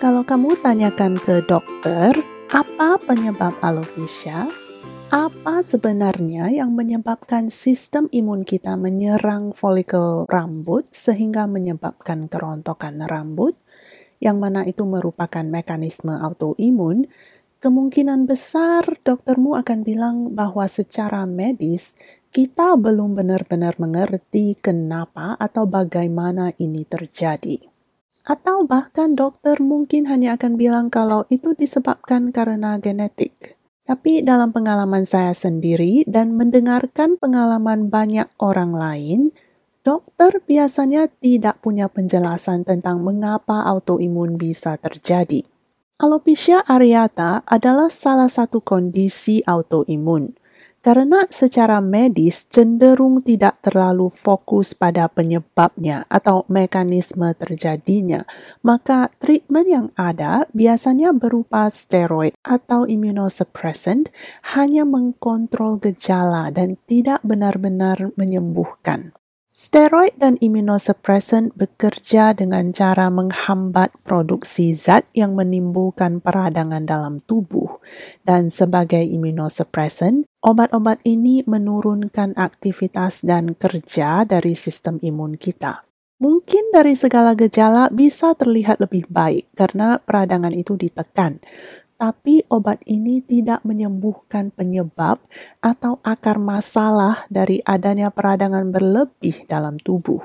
Kalau kamu tanyakan ke dokter, apa penyebab alopecia? Apa sebenarnya yang menyebabkan sistem imun kita menyerang folikel rambut sehingga menyebabkan kerontokan rambut? Yang mana itu merupakan mekanisme autoimun, kemungkinan besar doktermu akan bilang bahwa secara medis kita belum benar-benar mengerti kenapa atau bagaimana ini terjadi. Atau bahkan dokter mungkin hanya akan bilang kalau itu disebabkan karena genetik. Tapi dalam pengalaman saya sendiri dan mendengarkan pengalaman banyak orang lain, dokter biasanya tidak punya penjelasan tentang mengapa autoimun bisa terjadi. Alopecia areata adalah salah satu kondisi autoimun karena secara medis cenderung tidak terlalu fokus pada penyebabnya atau mekanisme terjadinya, maka treatment yang ada biasanya berupa steroid atau immunosuppressant hanya mengkontrol gejala dan tidak benar-benar menyembuhkan. Steroid dan immunosuppressant bekerja dengan cara menghambat produksi zat yang menimbulkan peradangan dalam tubuh. Dan sebagai immunosuppressant, obat-obat ini menurunkan aktivitas dan kerja dari sistem imun kita. Mungkin dari segala gejala bisa terlihat lebih baik karena peradangan itu ditekan tapi obat ini tidak menyembuhkan penyebab atau akar masalah dari adanya peradangan berlebih dalam tubuh.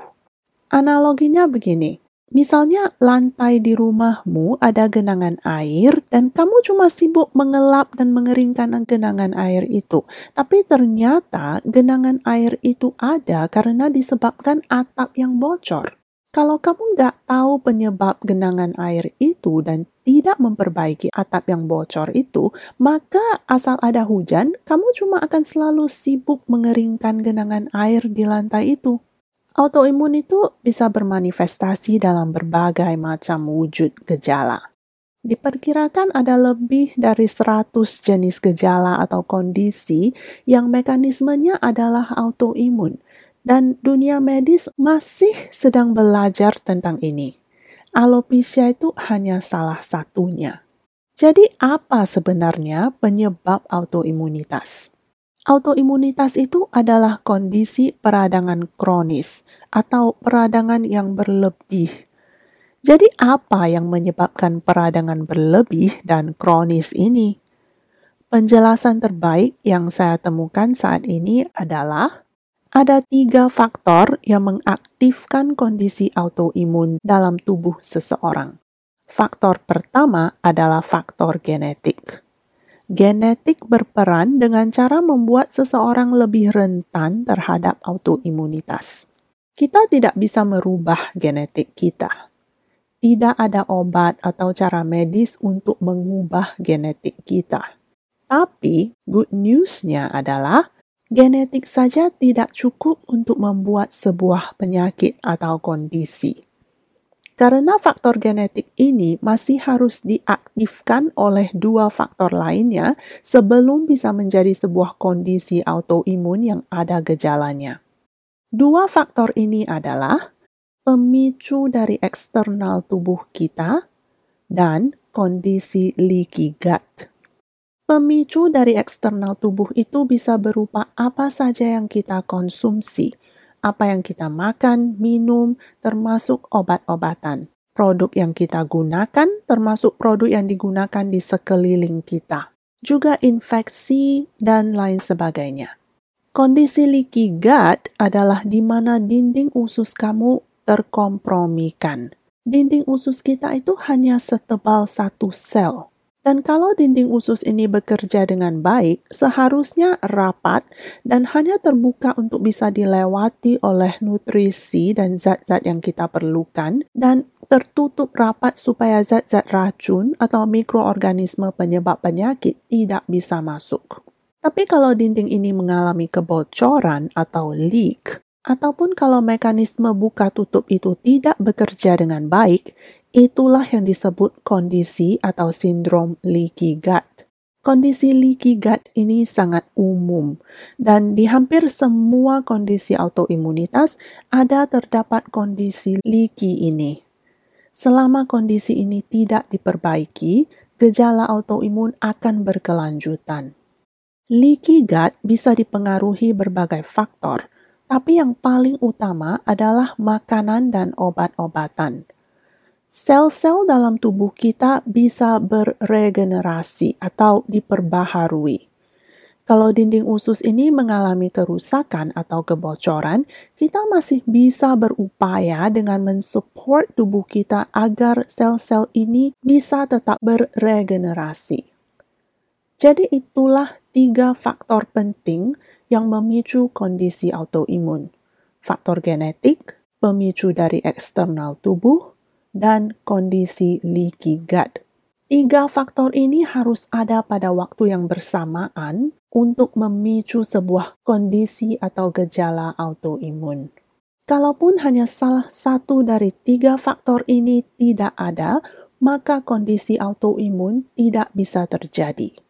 Analoginya begini, misalnya lantai di rumahmu ada genangan air dan kamu cuma sibuk mengelap dan mengeringkan genangan air itu, tapi ternyata genangan air itu ada karena disebabkan atap yang bocor. Kalau kamu nggak tahu penyebab genangan air itu dan tidak memperbaiki atap yang bocor itu, maka asal ada hujan, kamu cuma akan selalu sibuk mengeringkan genangan air di lantai itu. Autoimun itu bisa bermanifestasi dalam berbagai macam wujud gejala. Diperkirakan ada lebih dari 100 jenis gejala atau kondisi yang mekanismenya adalah autoimun dan dunia medis masih sedang belajar tentang ini. Alopecia itu hanya salah satunya. Jadi, apa sebenarnya penyebab autoimunitas? Autoimunitas itu adalah kondisi peradangan kronis atau peradangan yang berlebih. Jadi, apa yang menyebabkan peradangan berlebih dan kronis ini? Penjelasan terbaik yang saya temukan saat ini adalah ada tiga faktor yang mengaktifkan kondisi autoimun dalam tubuh seseorang. Faktor pertama adalah faktor genetik. Genetik berperan dengan cara membuat seseorang lebih rentan terhadap autoimunitas. Kita tidak bisa merubah genetik kita. Tidak ada obat atau cara medis untuk mengubah genetik kita. Tapi, good news-nya adalah Genetik saja tidak cukup untuk membuat sebuah penyakit atau kondisi. Karena faktor genetik ini masih harus diaktifkan oleh dua faktor lainnya sebelum bisa menjadi sebuah kondisi autoimun yang ada gejalanya. Dua faktor ini adalah pemicu dari eksternal tubuh kita dan kondisi leaky gut. Pemicu dari eksternal tubuh itu bisa berupa apa saja yang kita konsumsi, apa yang kita makan, minum, termasuk obat-obatan. Produk yang kita gunakan, termasuk produk yang digunakan di sekeliling kita, juga infeksi, dan lain sebagainya. Kondisi leaky gut adalah di mana dinding usus kamu terkompromikan. Dinding usus kita itu hanya setebal satu sel dan kalau dinding usus ini bekerja dengan baik, seharusnya rapat dan hanya terbuka untuk bisa dilewati oleh nutrisi dan zat-zat yang kita perlukan dan tertutup rapat supaya zat-zat racun atau mikroorganisme penyebab penyakit tidak bisa masuk. Tapi kalau dinding ini mengalami kebocoran atau leak, ataupun kalau mekanisme buka tutup itu tidak bekerja dengan baik, Itulah yang disebut kondisi atau sindrom leaky gut. Kondisi leaky gut ini sangat umum dan di hampir semua kondisi autoimunitas ada terdapat kondisi leaky ini. Selama kondisi ini tidak diperbaiki, gejala autoimun akan berkelanjutan. Leaky gut bisa dipengaruhi berbagai faktor, tapi yang paling utama adalah makanan dan obat-obatan. Sel-sel dalam tubuh kita bisa beregenerasi atau diperbaharui. Kalau dinding usus ini mengalami kerusakan atau kebocoran, kita masih bisa berupaya dengan mensupport tubuh kita agar sel-sel ini bisa tetap beregenerasi. Jadi itulah tiga faktor penting yang memicu kondisi autoimun. Faktor genetik, pemicu dari eksternal tubuh, dan kondisi leaky gut. Tiga faktor ini harus ada pada waktu yang bersamaan untuk memicu sebuah kondisi atau gejala autoimun. Kalaupun hanya salah satu dari tiga faktor ini tidak ada, maka kondisi autoimun tidak bisa terjadi.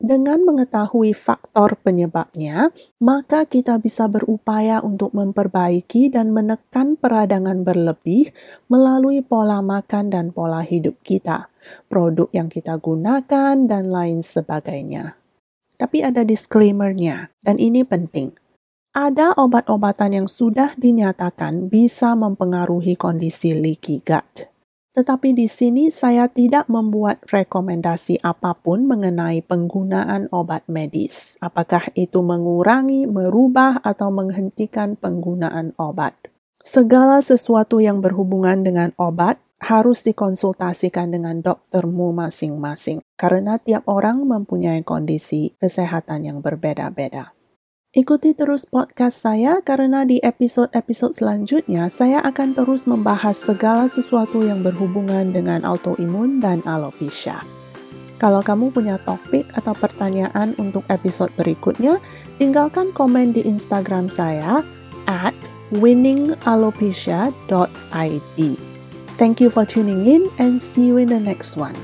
Dengan mengetahui faktor penyebabnya, maka kita bisa berupaya untuk memperbaiki dan menekan peradangan berlebih melalui pola makan dan pola hidup kita, produk yang kita gunakan, dan lain sebagainya. Tapi ada disclaimer-nya, dan ini penting. Ada obat-obatan yang sudah dinyatakan bisa mempengaruhi kondisi leaky gut. Tetapi di sini saya tidak membuat rekomendasi apa pun mengenai penggunaan obat medis, apakah itu mengurangi, merubah, atau menghentikan penggunaan obat. Segala sesuatu yang berhubungan dengan obat harus dikonsultasikan dengan doktermu masing-masing, karena tiap orang mempunyai kondisi kesehatan yang berbeda-beda. Ikuti terus podcast saya karena di episode-episode selanjutnya saya akan terus membahas segala sesuatu yang berhubungan dengan autoimun dan alopecia. Kalau kamu punya topik atau pertanyaan untuk episode berikutnya, tinggalkan komen di Instagram saya at winningalopecia.id. Thank you for tuning in and see you in the next one.